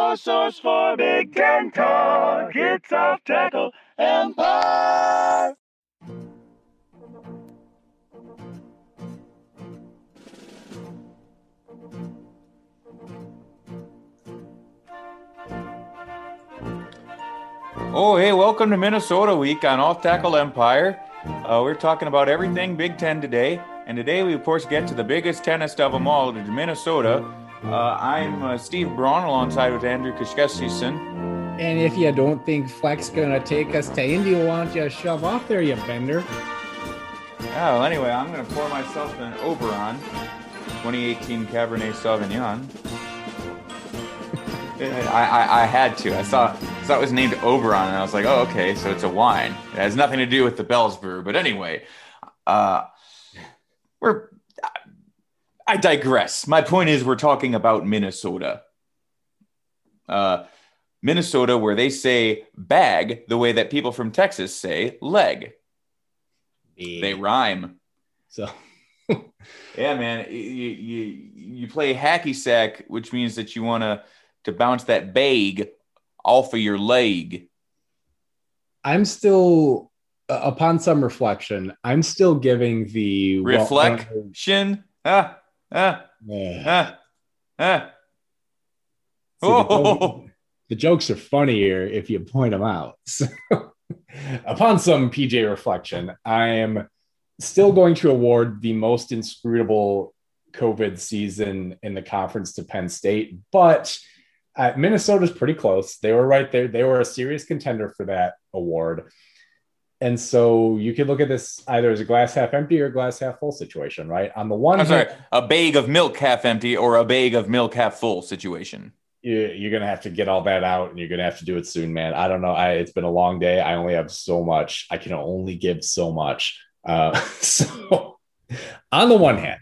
your source for Big Ten talk. It's off tackle empire. Oh, hey, welcome to Minnesota Week on Off Tackle Empire. Uh, we're talking about everything Big Ten today. And today we, of course, get to the biggest tennis of them all, Minnesota. Uh, I'm uh, Steve Braun alongside with Andrew Kashkesison. And if you don't think Fleck's gonna take us to Indy, why don't you shove off there, you bender? Oh, anyway, I'm going to pour myself an Oberon 2018 Cabernet Sauvignon. I, I, I had to. I saw, saw it was named Oberon, and I was like, oh, okay, so it's a wine. It has nothing to do with the Bell's Brew. But anyway, uh, we're. I digress. My point is, we're talking about Minnesota. Uh, Minnesota, where they say bag the way that people from Texas say leg. They rhyme. So Yeah, man. You, you, you play hacky sack, which means that you want to to bounce that bag off of your leg. I'm still, uh, upon some reflection, I'm still giving the well- Reflection. Ah, ah, Yeah. ah, ah. The, Oh. joke- the jokes are funnier if you point them out. So, upon some PJ reflection, I am still going to award the most inscrutable COVID season in the conference to Penn State, but uh, Minnesota's pretty close. They were right there. They were a serious contender for that award. And so you could look at this either as a glass half empty or glass half full situation, right? On the one I'm sorry, hand, a bag of milk half empty or a bag of milk half full situation. you- you're gonna have to get all that out and you're gonna have to do it soon man. I don't know. I, it's been a long day. I only have so much. I can only give so much. Uh, so on the one hand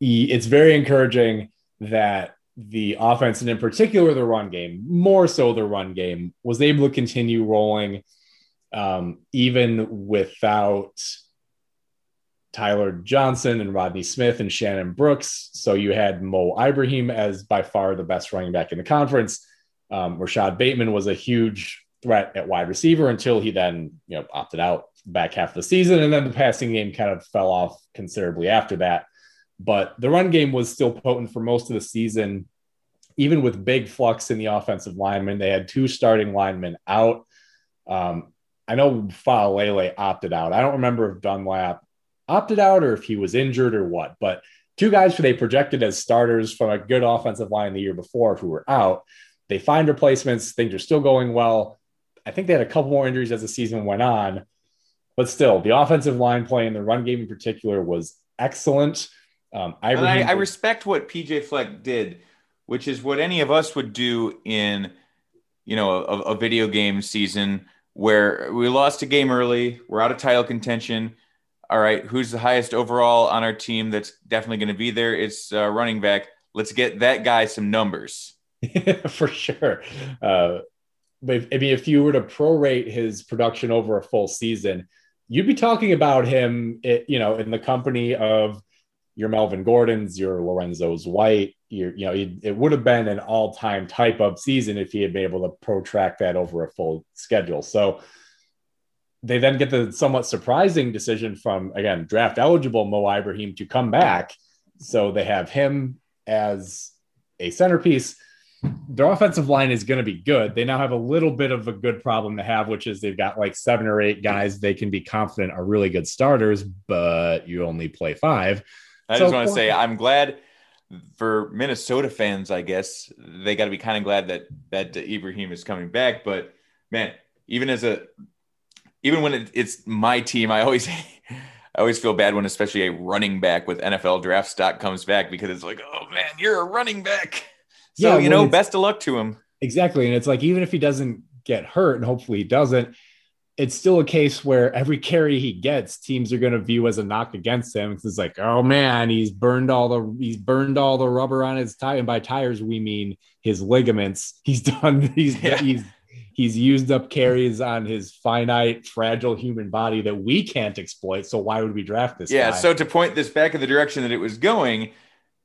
it's very encouraging that the offense and in particular the run game more so the run game was able to continue rolling um, even without Tyler Johnson and Rodney Smith and Shannon Brooks. So you had Mo Ibrahim as by far the best running back in the conference. Um, Rashod Bateman was a huge threat at wide receiver until he then you know opted out back half of the season, and then the passing game kind of fell off considerably after that. But the run game was still potent for most of the season, even with big flux in the offensive linemen. They had two starting linemen out. Um, I know Faalele opted out. I don't remember if Dunlap opted out or if he was injured or what, but two guys who they projected as starters from a good offensive line the year before who were out. They find replacements. Things are still going well. I think they had a couple more injuries as the season went on, but still, the offensive line play and the run game in particular was excellent. Um, And I, I respect what PJ Fleck did, which is what any of us would do in, you know, a, a video game season where we lost a game early, we're out of title contention. All right, who's the highest overall on our team that's definitely going to be there? It's uh, running back. Let's get that guy some numbers. for sure. Uh, but if, I mean, if you were to prorate his production over a full season, you'd be talking about him, you know, in the company of your Melvin Gordons, your Lorenzo's White. Your, you know, it, it would have been an all-time type of season if he had been able to protract that over a full schedule. So they then get the somewhat surprising decision from again draft eligible Mo Ibrahim to come back. So they have him as a centerpiece their offensive line is going to be good. They now have a little bit of a good problem to have, which is they've got like seven or eight guys they can be confident are really good starters, but you only play five. I So just want to say I'm glad for Minnesota fans. I guess they got to be kind of glad that that Ibrahim is coming back. But man, even as a even when it, it's my team, I always I always feel bad when especially a running back with NFL draft stock comes back because it's like, oh man, you're a running back. So Yeah, you know, best of luck to him. Exactly. And it's like, even if he doesn't get hurt, and hopefully he doesn't, it's still a case where every carry he gets, teams are going to view as a knock against him. 'Cause It's like, oh man, he's burned all the he's burned all the rubber on his tire. And by tires, we mean his ligaments. He's done. He's Yeah. he's he's used up carries on his finite, fragile human body that we can't exploit. So why would we draft this? Yeah. guy? So to point this back in the direction that it was going,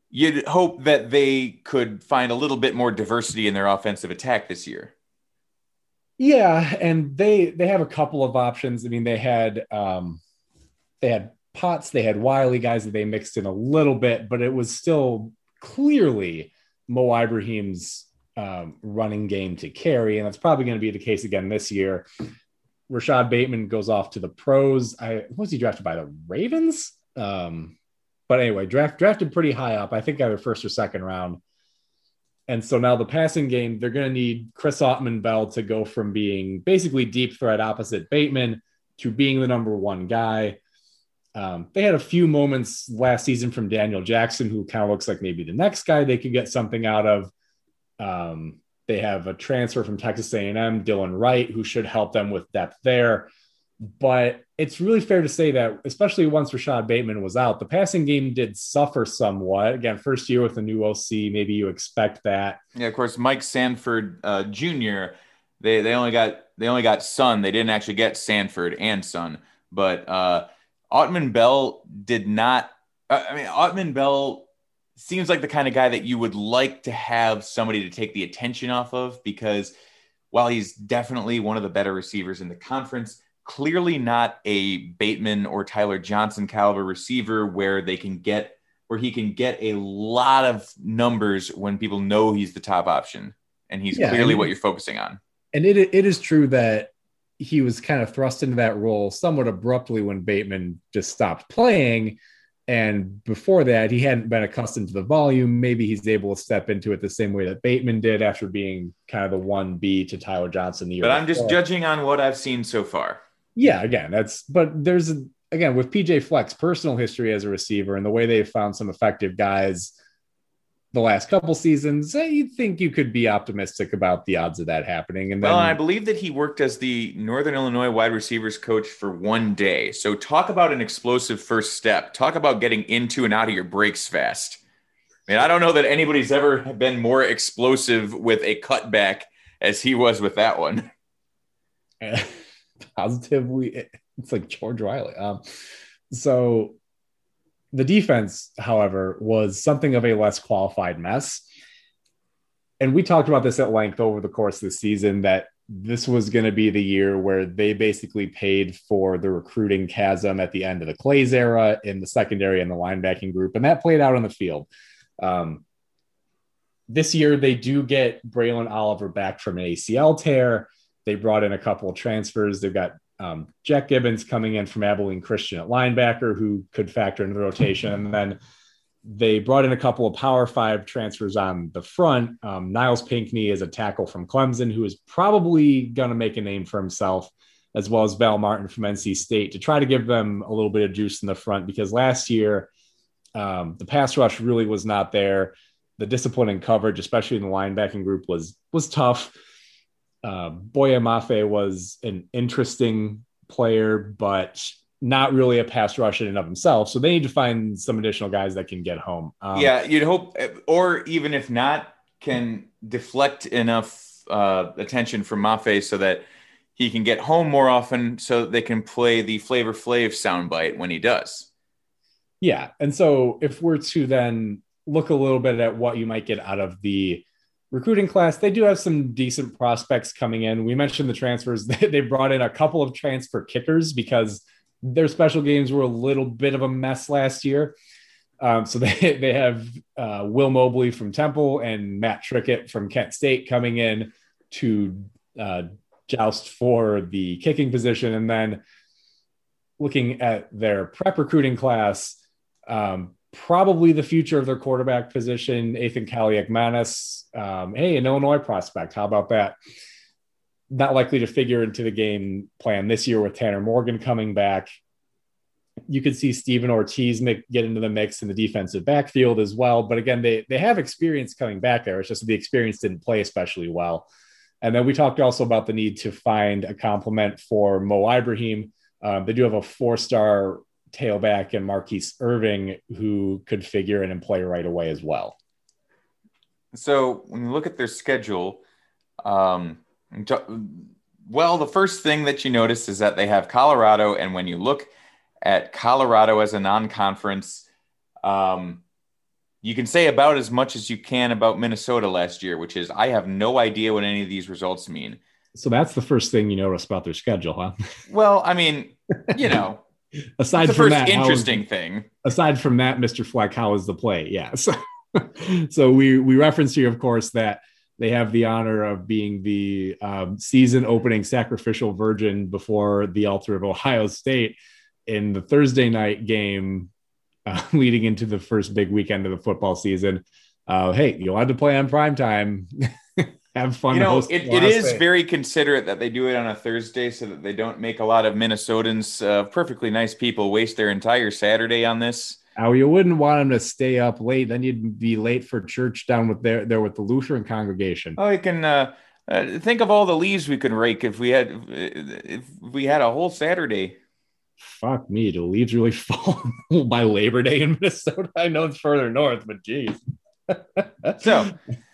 you'd hope that they could find a little bit more diversity in their offensive attack this year. Yeah, and they they have a couple of options. I mean, they had um, they had Potts, they had Wiley guys that they mixed in a little bit, but it was still clearly Mo Ibrahim's um, running game to carry, and that's probably going to be the case again this year. Rashod Bateman goes off to the pros. I was he drafted by the Ravens? Um, but anyway, draft drafted pretty high up. I think either first or second round. And so now the passing game, they're going to need Chris Autman Bell to go from being basically deep threat opposite Bateman to being the number one guy. Um, they had a few moments last season from Daniel Jackson, who kind of looks like maybe the next guy they could get something out of. Um, they have a transfer from Texas A&M, Dylan Wright, who should help them with depth there. But it's really fair to say that, especially once Rashod Bateman was out, the passing game did suffer somewhat. Again, first year with the new OC, maybe you expect that. Yeah, of course, Mike Sanford uh, Jr. They they only got they only got Son. They didn't actually get Sanford and Son. But uh, Autman Bell did not. Uh, I mean, Autman Bell seems like the kind of guy that you would like to have somebody to take the attention off of because while he's definitely one of the better receivers in the conference clearly not a Bateman or Tyler Johnson caliber receiver where they can get where he can get a lot of numbers when people know he's the top option and he's yeah, clearly and, what you're focusing on. And it it is true that he was kind of thrust into that role somewhat abruptly when Bateman just stopped playing. And before that, he hadn't been accustomed to the volume. Maybe he's able to step into it the same way that Bateman did after being kind of the one B to Tyler Johnson. The year but I'm before. just judging on what I've seen so far yeah, again, that's but there's again with PJ Fleck's personal history as a receiver and the way they've found some effective guys the last couple seasons, eh, you think you could be optimistic about the odds of that happening. And then, well, I believe that he worked as the Northern Illinois wide receivers coach for one day. So talk about an explosive first step. Talk about getting into and out of your breaks fast. I mean, I don't know that anybody's ever been more explosive with a cutback as he was with that one. positively it's like George Riley. Um, so the defense, however, was something of a less qualified mess. And we talked about this at length over the course of the season that this was going to be the year where they basically paid for the recruiting chasm at the end of the Claeys era in the secondary and the linebacking group. And that played out on the field. Um, this year, they do get Braelen Oliver back from an ACL tear. They brought in a couple of transfers. They've got um, Jack Gibbens coming in from Abilene Christian at linebacker, who could factor into the rotation. And then they brought in a couple of Power Five transfers on the front. Um, Nyles Pinckney is a tackle from Clemson, who is probably going to make a name for himself, as well as Val Martin from NC State, to try to give them a little bit of juice in the front because last year um, the pass rush really was not there. The discipline coverage, especially in the linebacking group, was was tough uh, Boye Mafe was an interesting player, but not really a pass rush in and of himself. So they need to find some additional guys that can get home. Um, yeah, you'd hope, or even if not, can deflect enough uh, attention from Mafe so that he can get home more often, so they can play the Flavor Flav soundbite when he does. Yeah, and so if we're to then look a little bit at what you might get out of the recruiting class, they do have some decent prospects coming in. We mentioned the transfers. They brought in a couple of transfer kickers because their special games were a little bit of a mess last year. Um, so they, they have uh, Will Mobley from Temple and Matt Trickett from Kent State coming in to uh, joust for the kicking position. And then looking at their prep recruiting class, um, probably the future of their quarterback position, Ethan Kaliakmanis. Um, hey, an Illinois prospect. How about that? Not likely to figure into the game plan this year with Tanner Morgan coming back. You could see Stephen Ortiz make, get into the mix in the defensive backfield as well. But again, they they have experience coming back there. It's just the experience didn't play especially well. And then we talked also about the need to find a complement for Mo Ibrahim. Um, they do have a four-star tailback and Marquise Irving who could figure in and play right away as well. So when you look at their schedule, um, well, the first thing that you notice is that they have Colorado, and when you look at Colorado as a non-conference, um, you can say about as much as you can about Minnesota last year, which is I have no idea what any of these results mean. So that's the first thing you notice about their schedule, huh? Well, I mean, you know, aside the from that, interesting thing. aside from that, Mr. Fleck, how is the play? Yeah. So, so we we reference here, of course, that they have the honor of being the um, season opening sacrificial virgin before the altar of Ohio State in the Thursday night game, uh, leading into the first big weekend of the football season. Uh, hey, you allowed to play on prime time. have fun. You know, it, it Ohio very considerate that they do it on a Thursday so that they don't make a lot of Minnesotans, uh, perfectly nice people, waste their entire Saturday on this. How you wouldn't want them to stay up late, then you'd be late for church down with there there with the Lutheran congregation. Oh, you can uh, uh, think of all the leaves we could rake if we had if we had a whole Saturday. Fuck me, do the leaves really fall by Labor Day in Minnesota? I know it's further north, but geez. So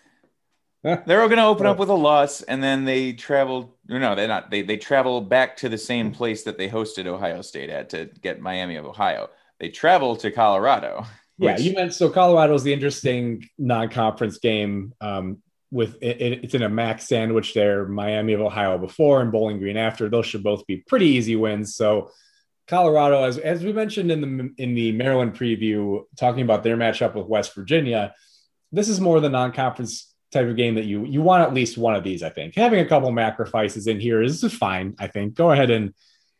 they're all going to open up with a loss, and then they travel. No, they're not. They they travel back to the same place that they hosted Ohio State at to get Miami of Ohio. They travel to Colorado. yeah, which- you meant so Colorado is the interesting non-conference game. Um, with it, it- it's in a max sandwich there, Miami of Ohio before and Bowling Green after. Those should both be pretty easy wins. So Colorado, as as we mentioned in the in the Maryland preview, talking about their matchup with West Virginia, this is more the non-conference type of game that you you want at least one of these. I think having a couple of sacrifices in here is fine. I think go ahead and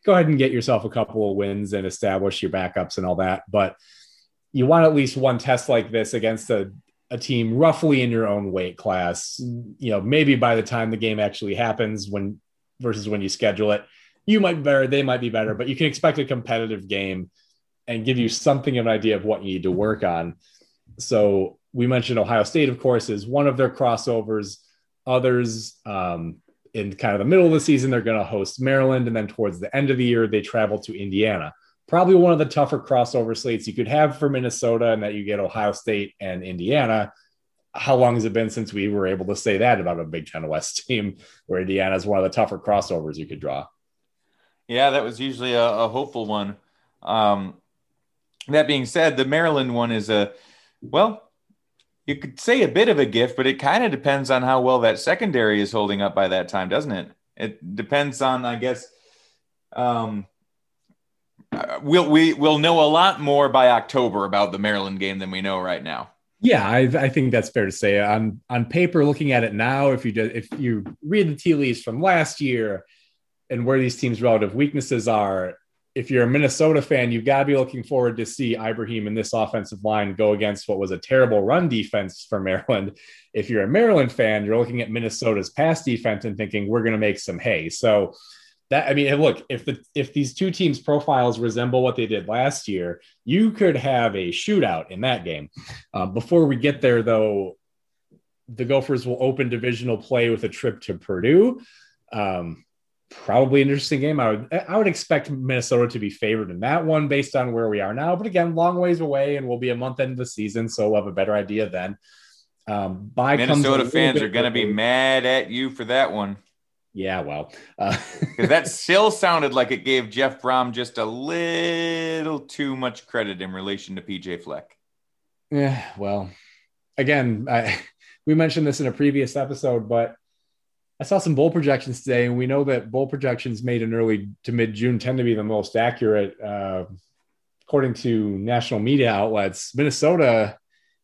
go ahead and get yourself a couple of wins and establish your backups and all that. But you want at least one test like this against a a team roughly in your own weight class. You know, maybe by the time the game actually happens, when versus when you schedule it, you might be better, they might be better, but you can expect a competitive game and give you something of an idea of what you need to work on. So we mentioned Ohio State, of course, is one of their crossovers. Others, um, in kind of the middle of the season, they're going to host Maryland, and then towards the end of the year, they travel to Indiana. Probably one of the tougher crossover slates you could have for Minnesota, and that you get Ohio State and Indiana. How long has it been since we were able to say that about a Big Ten West team, where Indiana is one of the tougher crossovers you could draw? Yeah, that was usually a, a hopeful one. Um, that being said, the Maryland one is a well, you could say a bit of a gift, but it kind of depends on how well that secondary is holding up by that time, doesn't it? It depends on, I guess. Um, uh, we'll we will know a lot more by October about the Maryland game than we know right now. Yeah, I, I think that's fair to say. On on paper, looking at it now, if you do, if you read the tea leaves from last year and where these teams' relative weaknesses are, if you're a Minnesota fan, you've got to be looking forward to see Ibrahim and this offensive line go against what was a terrible run defense for Maryland. If you're a Maryland fan, you're looking at Minnesota's pass defense and thinking we're going to make some hay. So that I mean, look, if the if these two teams' profiles resemble what they did last year, you could have a shootout in that game. Uh, before we get there, though, the Gophers will open divisional play with a trip to Purdue. Um, probably an interesting game. I would I would expect Minnesota to be favored in that one based on where we are now. But again, long ways away, and we'll be a month into the season, so we'll have a better idea then. Um, by Minnesota fans are going to be mad at you for that one Yeah, well, uh, because that still sounded like it gave Jeff Brohm just a little too much credit in relation to PJ Fleck. Yeah, well, again, I, we mentioned this in a previous episode, but I saw some bowl projections today, and we know that bowl projections made in early to mid June tend to be the most accurate, uh, according to national media outlets. Minnesota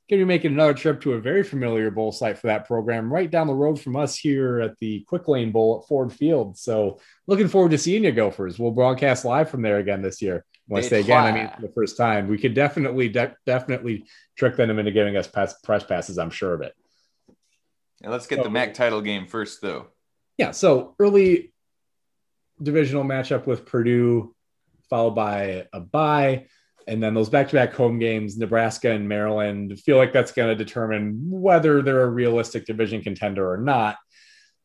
going to be making another trip to a very familiar bowl site for that program, right down the road from us here at the Quick Lane Bowl at Ford Field. So, looking forward to seeing you, Gophers. We'll broadcast live from there again this year. Once They again, I mean for the first time. We could definitely, de- definitely trick them into giving us pass, press passes. I'm sure of it. Now, let's get the MAC title game first, though. Yeah. So early divisional matchup with Purdue, followed by a bye, and then those back-to-back home games, Nebraska and Maryland. Feel like that's going to determine whether they're a realistic division contender or not.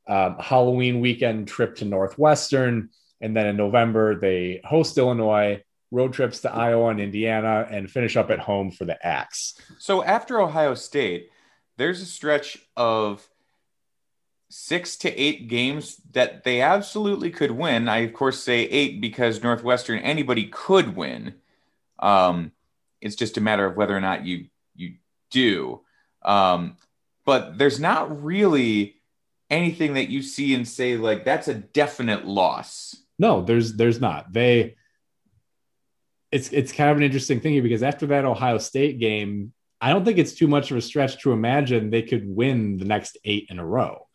Um, Halloween weekend trip to Northwestern, and then in November they host Illinois. Road trips to Iowa and Indiana, and finish up at home for the Axe. So after Ohio State, there's a stretch of six to eight games that they absolutely could win. I of course say eight because Northwestern anybody could win. Um, it's just a matter of whether or not you you do. Um, but there's not really anything that you see and say like that's a definite loss. No, there's there's not. They it's it's kind of an interesting thing here because after that Ohio State game, I don't think it's too much of a stretch to imagine they could win the next eight in a row.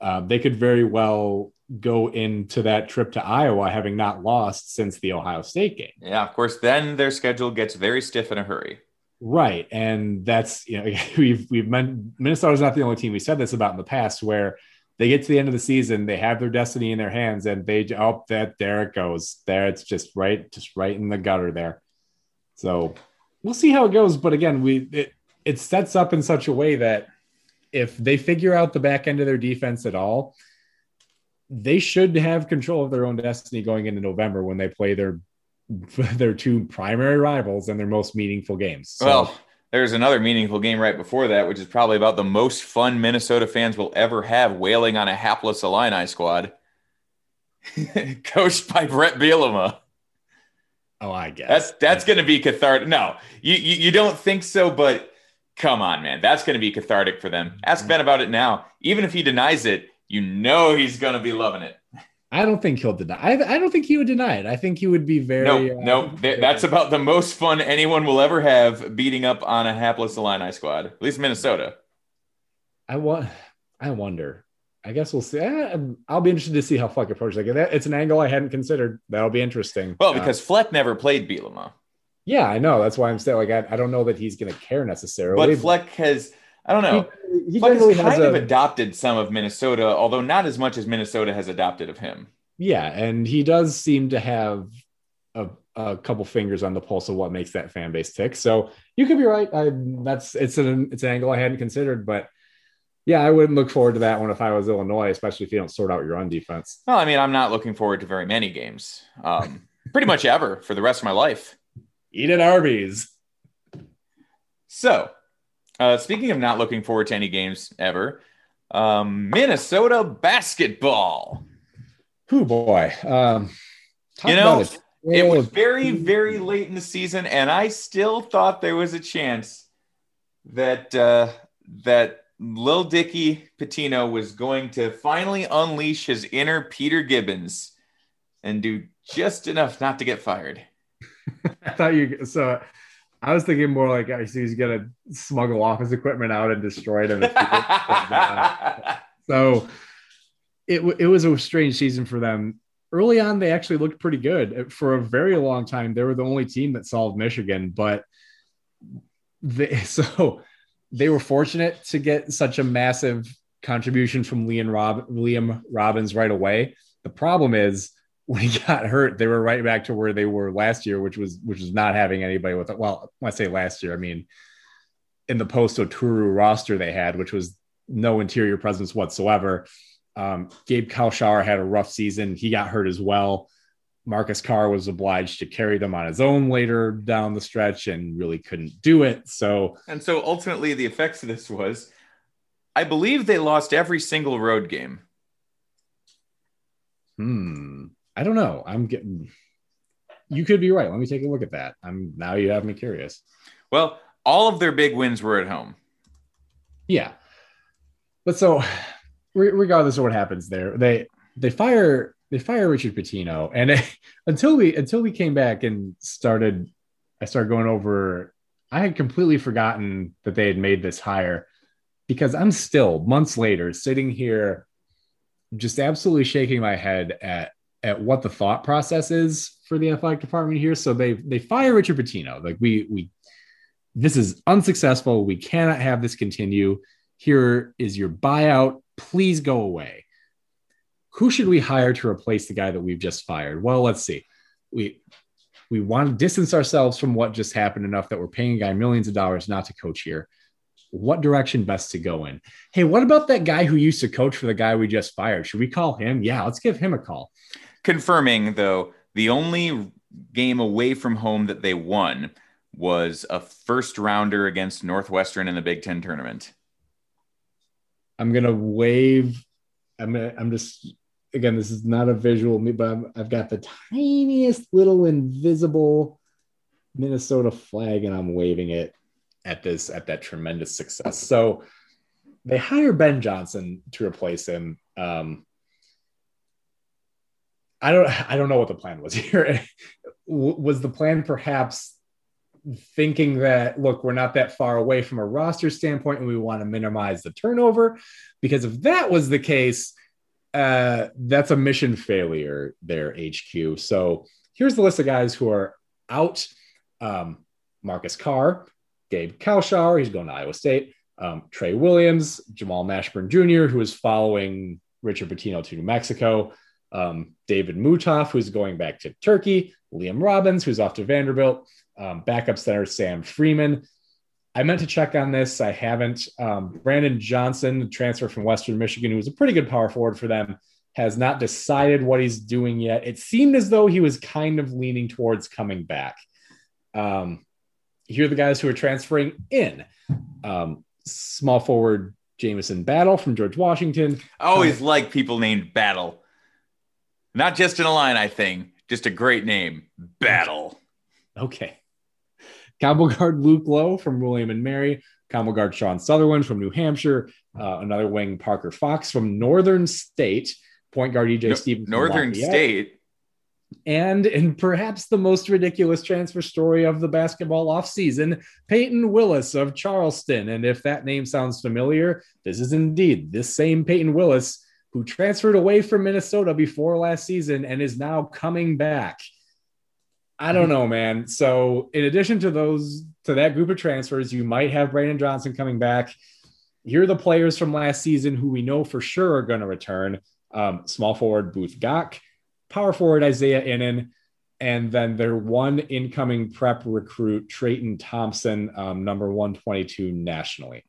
Uh, they could very well go into that trip to Iowa having not lost since the Ohio State game. Yeah, of course. Then their schedule gets very stiff in a hurry. Right, and that's you know we've we've meant Minnesota's not the only team we said this about in the past where they get to the end of the season, they have their destiny in their hands, and they oh that there it goes, there it's just right, just right in the gutter there. So we'll see how it goes, but again, we it, it sets up in such a way that if they figure out the back end of their defense at all, they should have control of their own destiny going into November when they play their their two primary rivals and their most meaningful games. So, well, there's another meaningful game right before that, which is probably about the most fun Minnesota fans will ever have wailing on a hapless Illini squad. Coached by Bret Bielema. Oh, I guess. That's that's gonna be cathartic. No, you, you you don't think so, but come on, man. That's gonna be cathartic for them. Ask Ben about it now. Even if he denies it, you know he's gonna be loving it. I don't think he'll deny. I, I don't think he would deny it. I think he would be very. No, uh, no, th- that's about the most fun anyone will ever have beating up on a hapless Illini squad. At least Minnesota. I want. I wonder. I guess we'll see. I, will be interested to see how Fleck approaches like that. It's an angle I hadn't considered. That'll be interesting. Well, uh, because uh, Fleck never played Bielema. Yeah, I know. That's why I'm still like I, I don't know that he's going to care necessarily. But Fleck has. I don't know. He, he Fleck has kind of a, adopted some of Minnesota, although not as much as Minnesota has adopted of him. Yeah, and he does seem to have a, a couple fingers on the pulse of what makes that fan base tick. So you could be right. I, that's it's an it's an angle I hadn't considered, but yeah, I wouldn't look forward to that one if I was Illinois, especially if you don't sort out your own defense. Well, I mean, I'm not looking forward to very many games, um, pretty much ever for the rest of my life. Eat at Arby's. So, uh, speaking of not looking forward to any games ever, um, Minnesota basketball. Who boy. Um, you know, it. it was very, very late in the season, and I still thought there was a chance that uh, that Lil Dicky Pitino was going to finally unleash his inner Peter Gibbons and do just enough not to get fired. I thought you so I was thinking more like I see he's gonna smuggle office equipment out and destroy it. so it, it was a strange season for them. Early on, they actually looked pretty good. Uh, for a very long time, they were the only team that solved Michigan, but they so they were fortunate to get such a massive contribution from Liam, Rob, Liam Robbins right away. The problem is when he got hurt, they were right back to where they were last year, which was which was not having anybody with it. Well, when I say last year, I mean in the post Oturu roster they had, which was no interior presence whatsoever. Um, Gabe Kalscheur had a rough season. He got hurt as well. Marcus Carr was obliged to carry them on his own later down the stretch and really couldn't do it. So, and so ultimately, the effects of this was I believe they lost every single road game. Hmm. I don't know. I'm getting, you could be right. Let me take a look at that. I'm now you have me curious. Well, all of their big wins were at home. Yeah. But so regardless of what happens there, they they fire they fire Richard Pitino, and until we until we came back and started, I started going over. I had completely forgotten that they had made this hire because I'm still months later sitting here, just absolutely shaking my head at at what the thought process is for the athletic department here. So they they fire Richard Pitino. Like we we this is unsuccessful. We cannot have this continue. Here is your buyout please go away. Who should we hire to replace the guy that we've just fired? Well, let's see. We we want to distance ourselves from what just happened enough that we're paying a guy millions of dollars not to coach here. What direction best to go in? Hey, what about that guy who used to coach for the guy we just fired? Should we call him? Yeah, let's give him a call. Confirming though, the only game away from home that they won was a first rounder against Northwestern in the Big Ten tournament. I'm gonna wave. I'm gonna, I'm just again. This is not a visual but i have got the tiniest little invisible Minnesota flag, and I'm waving it. at this at that tremendous success. So they hire Ben Johnson to replace him. Um, I don't I don't know what the plan was here. was the plan perhaps thinking that look we're not that far away from a roster standpoint and we want to minimize the turnover because if that was the case uh, that's a mission failure there hq so here's the list of guys who are out. Um, marcus carr gabe kalscheur he's going to iowa state. Um, trey williams jamal mashburn jr who is following richard pitino to new mexico. Um, david mutaf who's going back to turkey. Liam robbins who's off to vanderbilt. Um, backup center Sam Freeman. I meant to check on this. I haven't. Um, Brandon Johnson, transfer from Western Michigan, who was a pretty good power forward for them, has not decided what he's doing yet. It seemed as though he was kind of leaning towards coming back. Um, here are the guys who are transferring in. Um, small forward Jamison Battle from George Washington. I always like people named Battle. Not just in a line, I think. Just a great name. Battle. Okay. Combo guard Luke Loewe from William and Mary, combo guard Sean Sutherlin from New Hampshire, uh, another wing Parker Fox from Northern State, point guard EJ no, Stevens. Northern State. And in perhaps the most ridiculous transfer story of the basketball offseason, Peyton Willis of Charleston. And if that name sounds familiar, this is indeed this same Peyton Willis who transferred away from Minnesota before last season and is now coming back. I don't know, man. So, in addition to those, to that group of transfers, you might have Brandon Johnson coming back. Here are the players from last season who we know for sure are going to return. Um, small forward Both Gach, power forward Isaiah Ihnen, and then their one incoming prep recruit Treyton Thompson, um, number 122 nationally.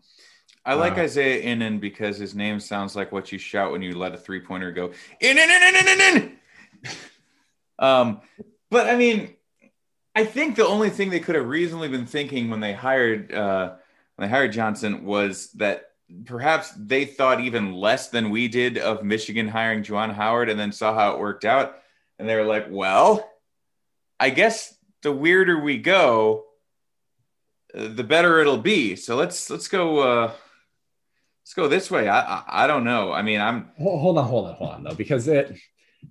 I like uh, Isaiah Ihnen because his name sounds like what you shout when you let a three pointer go in, in, in, in, in, in, in. um, but I mean, I think the only thing they could have reasonably been thinking when they hired uh, when they hired Johnson was that perhaps they thought even less than we did of Michigan hiring Juwan Howard, and then saw how it worked out, and they were like, "Well, I guess the weirder we go, the better it'll be. So let's let's go." Uh, let's go this way. I, I, I don't know. I mean, I'm hold on, hold on, hold on though, because it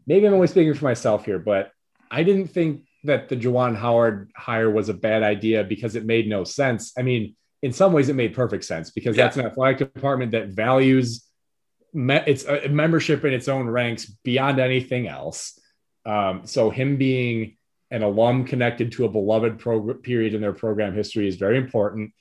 maybe I'm only speaking for myself here, but I didn't think that the Juwan Howard hire was a bad idea because it made no sense. I mean, in some ways, it made perfect sense because yeah. that's an athletic department that values me- its uh, membership in its own ranks beyond anything else. Um, so, him being an alum connected to a beloved pro- period in their program history is very important.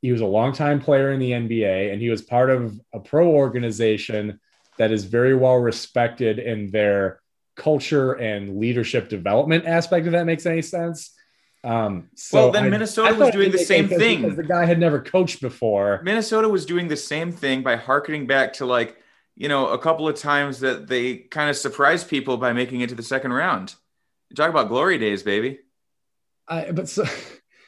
He was a longtime player in the NBA, and he was part of a pro organization that is very well respected in their culture and leadership development aspect, if that makes any sense. Um, so well, then Minnesota I, was doing the same thing because the guy had never coached before. Minnesota was doing the same thing by harkening back to like, you know, a couple of times that they kind of surprised people by making it to the second round. You talk about glory days, baby. I, but so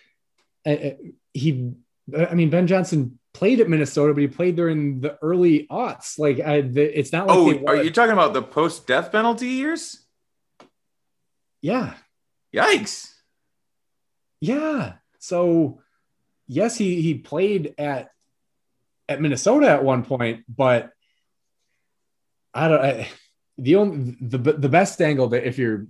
I, he, I mean, Ben Johnson played at Minnesota, but he played there in the early aughts. Like, I, the, it's not like. Oh, are you talking about the post death penalty years? Yeah. Yikes. Yeah. So, yes, he he played at at Minnesota at one point, but I don't. I, the only the the best angle that if you're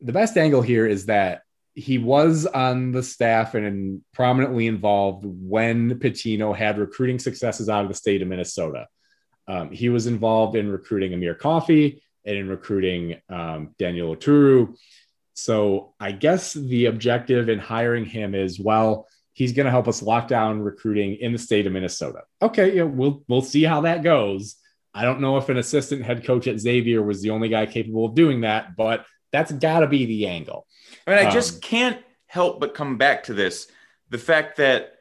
the best angle here is that he was on the staff and prominently involved when Pitino had recruiting successes out of the state of Minnesota. Um, he was involved in recruiting Amir Coffey and in recruiting um, Daniel Oturu. So I guess the objective in hiring him is well, he's going to help us lock down recruiting in the state of Minnesota. Okay, yeah, we'll we'll see how that goes. I don't know if an assistant head coach at Xavier was the only guy capable of doing that, but that's got to be the angle. I mean, I just um, can't help but come back to this the fact that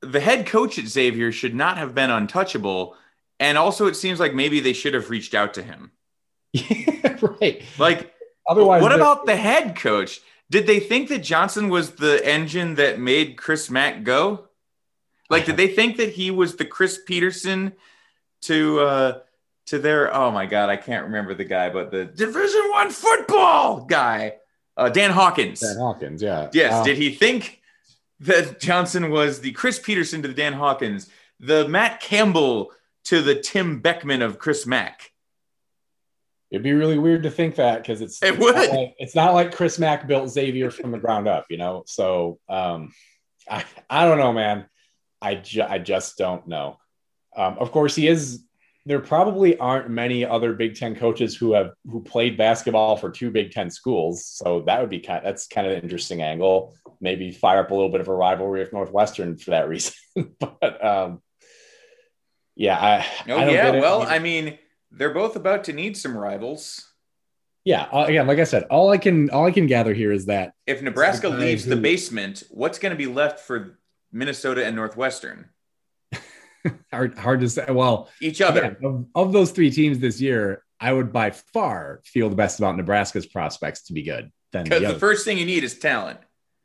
the head coach at Xavier should not have been untouchable. And also, it seems like maybe they should have reached out to him. right. Like, otherwise, what about the head coach? Did they think that Johnson was the engine that made Chris Mack go? Like, did they think that he was the Chris Petersen to uh, to their? Oh my God, I can't remember the guy, but the Division One football guy. Uh, Dan Hawkins. Dan Hawkins, yeah. Yes. Uh, did he think that Johnson was the Chris Petersen to the Dan Hawkins, the Matt Campbell to the Tim Beckman of Chris Mack. It'd be really weird to think that because it's It it's would. Not like, it's not like Chris Mack built Xavier from the ground up, you know. So um, I I don't know, man. I ju- I just don't know. Um, of course, he is. There probably aren't many other Big Ten coaches who have who played basketball for two Big Ten schools. So that would be kind. That's kind of an interesting angle. Maybe fire up a little bit of a rivalry with Northwestern for that reason. but um, yeah, I. Oh I don't yeah, well, I mean, they're both about to need some rivals. yeah. uh, Again, like I said, all I can all I can gather here is that If Nebraska leaves the basement, what's going to be left for Minnesota and Northwestern? hard hard to say. Well, Each other. again, of, of those three teams this year, I would by far feel the best about Nebraska's prospects to be good than Because the the first thing you need is talent.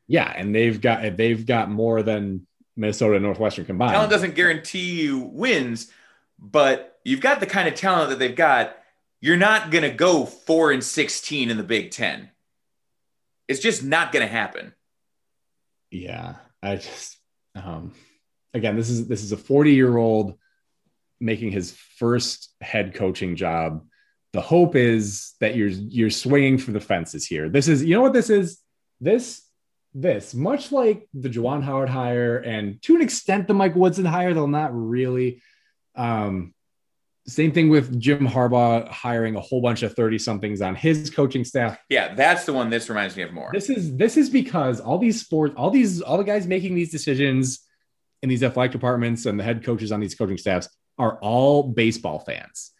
yeah, and they've got they've got more than Minnesota and Northwestern combined. Talent doesn't guarantee you wins, but you've got the kind of talent that they've got. You're not going to go four and 16 in the Big Ten. It's just not going to happen. yeah, I just um, again, this is this is a 40 year old making his first head coaching job. The hope is that you're you're swinging for the fences here. This is you know what this is. This this much like the Juwan Howard hire and to an extent the Mike Woodson hire, they'll not really. Um, same thing with Jim Harbaugh hiring a whole bunch of 30 somethings on his coaching staff. Yeah, that's the one this reminds me of more. This is this is because all these sports, all these all the guys making these decisions in these athletic departments and the head coaches on these coaching staffs are all baseball fans.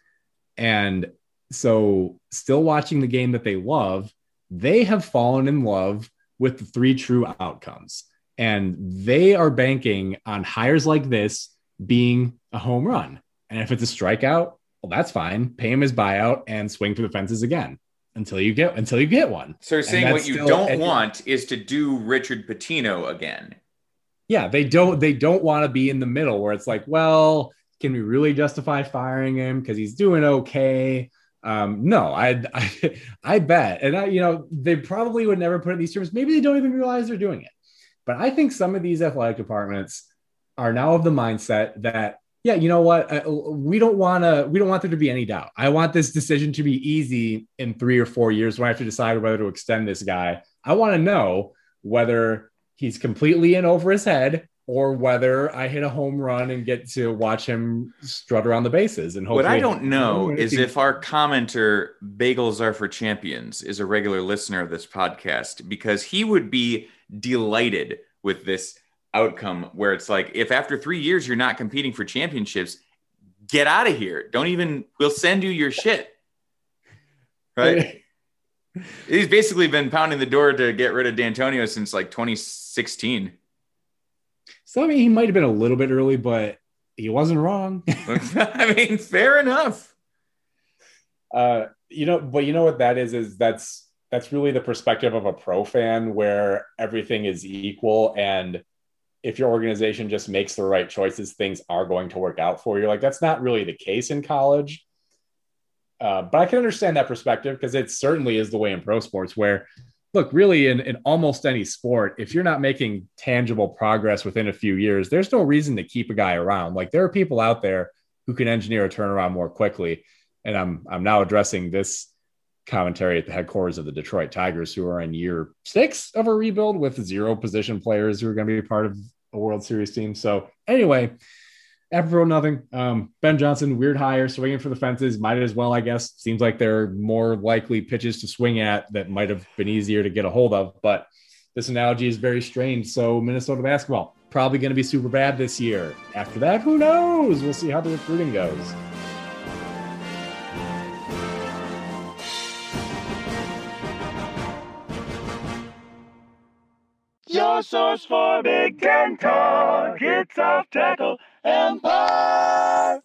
And so still watching the game that they love, they have fallen in love with the three true outcomes. And they are banking on hires like this being a home run. And if it's a strikeout, well, that's fine. Pay him his buyout and swing for the fences again until you get until you get one. so you're saying what you still- don't want is to do Richard Pitino again. Yeah, they don't they don't want to be in the middle where it's like, well, can we really justify firing him because he's doing okay? Um, no, I, I I bet, and I, you know, they probably would never put it in these terms. Maybe they don't even realize they're doing it. But I think some of these athletic departments are now of the mindset that, yeah, you know what, uh, we don't want to, we don't want there to be any doubt. I want this decision to be easy in three or four years when I have to decide whether to extend this guy. I want to know whether he's completely in over his head or whether I hit a home run and get to watch him strut around the bases. And What I don't know mm-hmm. is if our commenter, Bagels Are for Champions, is a regular listener of this podcast because he would be delighted with this outcome where it's like, if after three years you're not competing for championships, get out of here. Don't even, we'll send you your shit. Right? He's basically been pounding the door to get rid of D'Antonio since like 2016. So I mean, he might have been a little bit early, but he wasn't wrong. I mean, fair enough. uh, you know, but you know what that is? Is that's that's really the perspective of a pro fan where everything is equal, and if your organization just makes the right choices, things are going to work out for you. Like that's not really the case in college. Uh, but I can understand that perspective because it certainly is the way in pro sports where look, really in, in almost any sport, if you're not making tangible progress within a few years, there's no reason to keep a guy around. Like there are people out there who can engineer a turnaround more quickly. And I'm I'm now addressing this commentary at the headquarters of the Detroit Tigers, who are in year six of a rebuild with zero position players who are going to be part of a World Series team. So anyway, apropos nothing. Um, ben Johnson, weird hire, swinging for the fences. Might as well, I guess. Seems like there are more likely pitches to swing at that might have been easier to get a hold of. But this analogy is very strange. So Minnesota basketball probably going to be super bad this year. After that, who knows? We'll see how the recruiting goes. Your source for Big Ten talk. It's off tackle empire.